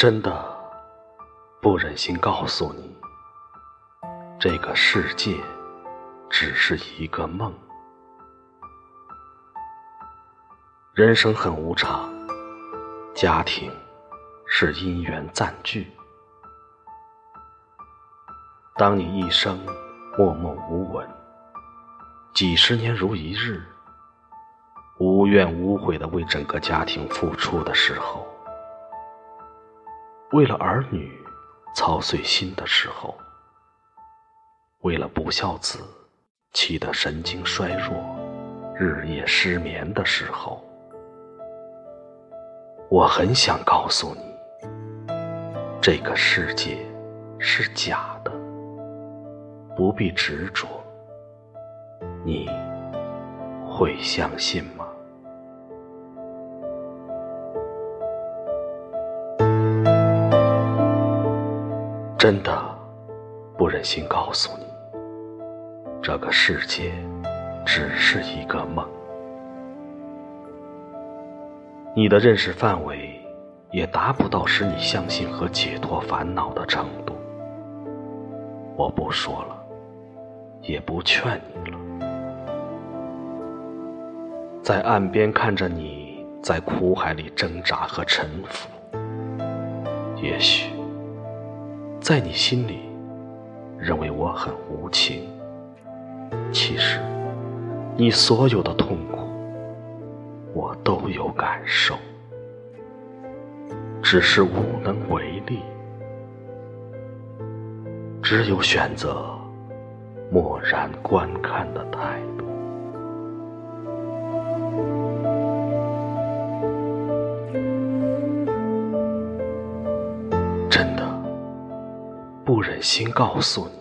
真的不忍心告诉你，这个世界只是一个梦。人生很无常，家庭是因缘暂聚。当你一生默默无闻，几十年如一日，无怨无悔的为整个家庭付出的时候，为了儿女操碎心的时候，为了不孝子气得神经衰弱、日夜失眠的时候，我很想告诉你，这个世界是假的，不必执着。你会相信吗？真的不忍心告诉你，这个世界只是一个梦。你的认识范围也达不到使你相信和解脱烦恼的程度。我不说了，也不劝你了。在岸边看着你在苦海里挣扎和沉浮，也许。在你心里，认为我很无情。其实，你所有的痛苦，我都有感受，只是无能为力，只有选择漠然观看的态度。不忍心告诉你，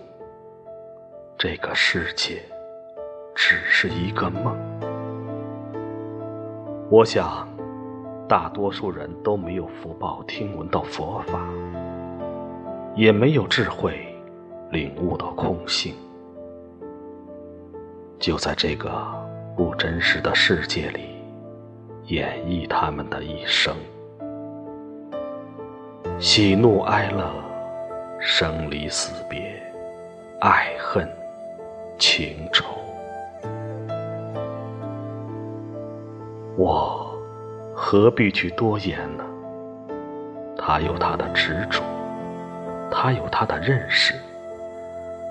这个世界只是一个梦。我想，大多数人都没有福报听闻到佛法，也没有智慧领悟到空性。就在这个不真实的世界里，演绎他们的一生，喜怒哀乐。生离死别，爱恨情仇，我何必去多言呢？他有他的执着，他有他的认识，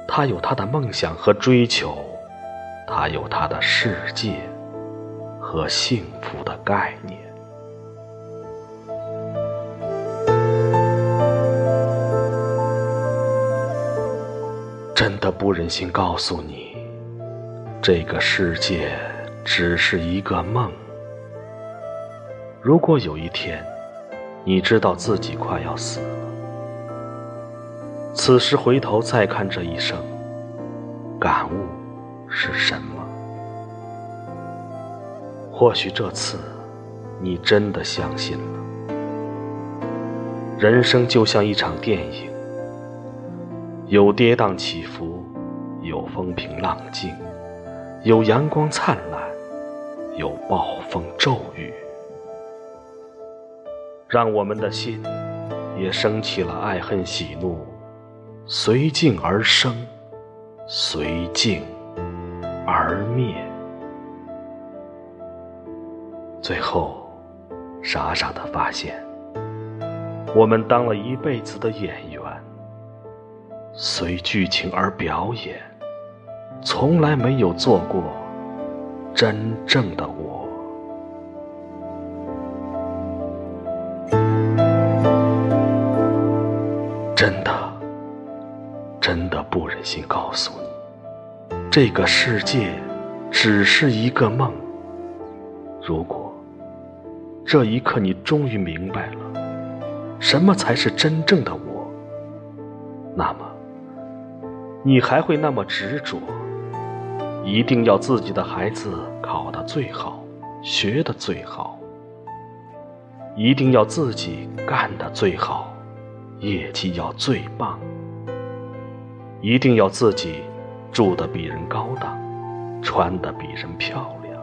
他有他的梦想和追求，他有他的世界和幸福的概念。真的不忍心告诉你，这个世界只是一个梦。如果有一天，你知道自己快要死了，此时回头再看这一生，感悟是什么？或许这次，你真的相信了，人生就像一场电影。有跌宕起伏，有风平浪静，有阳光灿烂，有暴风骤雨，让我们的心也升起了爱恨喜怒，随境而生，随境而灭，最后傻傻的发现，我们当了一辈子的演员。随剧情而表演，从来没有做过真正的我。真的，真的不忍心告诉你，这个世界只是一个梦。如果这一刻你终于明白了，什么才是真正的我，那么。你还会那么执着，一定要自己的孩子考得最好，学得最好，一定要自己干得最好，业绩要最棒，一定要自己住得比人高档，穿得比人漂亮，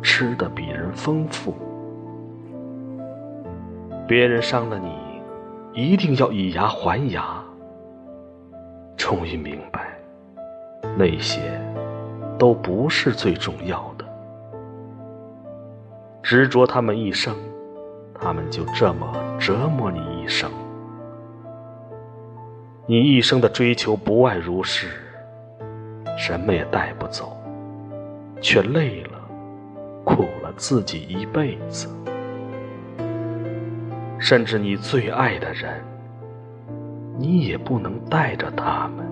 吃得比人丰富。别人伤了你，一定要以牙还牙。终于明白，那些都不是最重要的。执着他们一生，他们就这么折磨你一生。你一生的追求不外如是，什么也带不走，却累了、苦了自己一辈子。甚至你最爱的人，你也不能带着他们。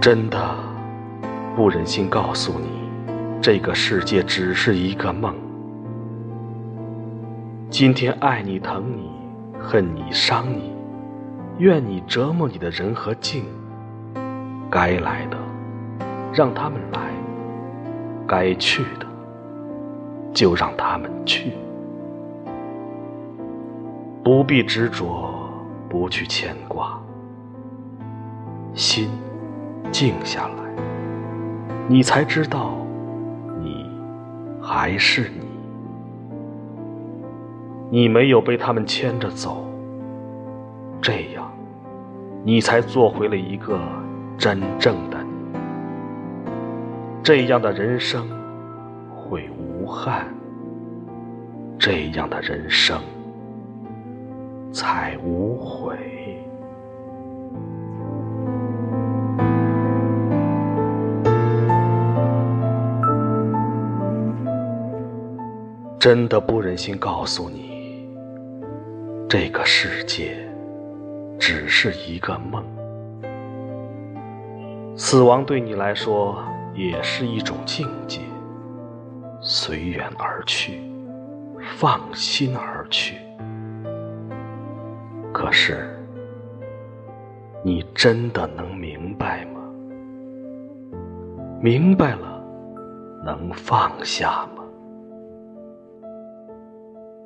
真的不忍心告诉你，这个世界只是一个梦。今天爱你、疼你、恨你、伤你、怨你、折磨你的人和境，该来的让他们来。该去的，就让他们去，不必执着，不去牵挂，心静下来，你才知道，你还是你，你没有被他们牵着走，这样，你才做回了一个真正的你。这样的人生会无憾，这样的人生才无悔。真的不忍心告诉你，这个世界只是一个梦，死亡对你来说。也是一种境界，随缘而去，放心而去。可是，你真的能明白吗？明白了，能放下吗？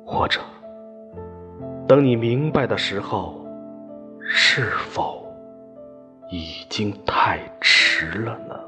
或者，等你明白的时候，是否已经太迟了呢？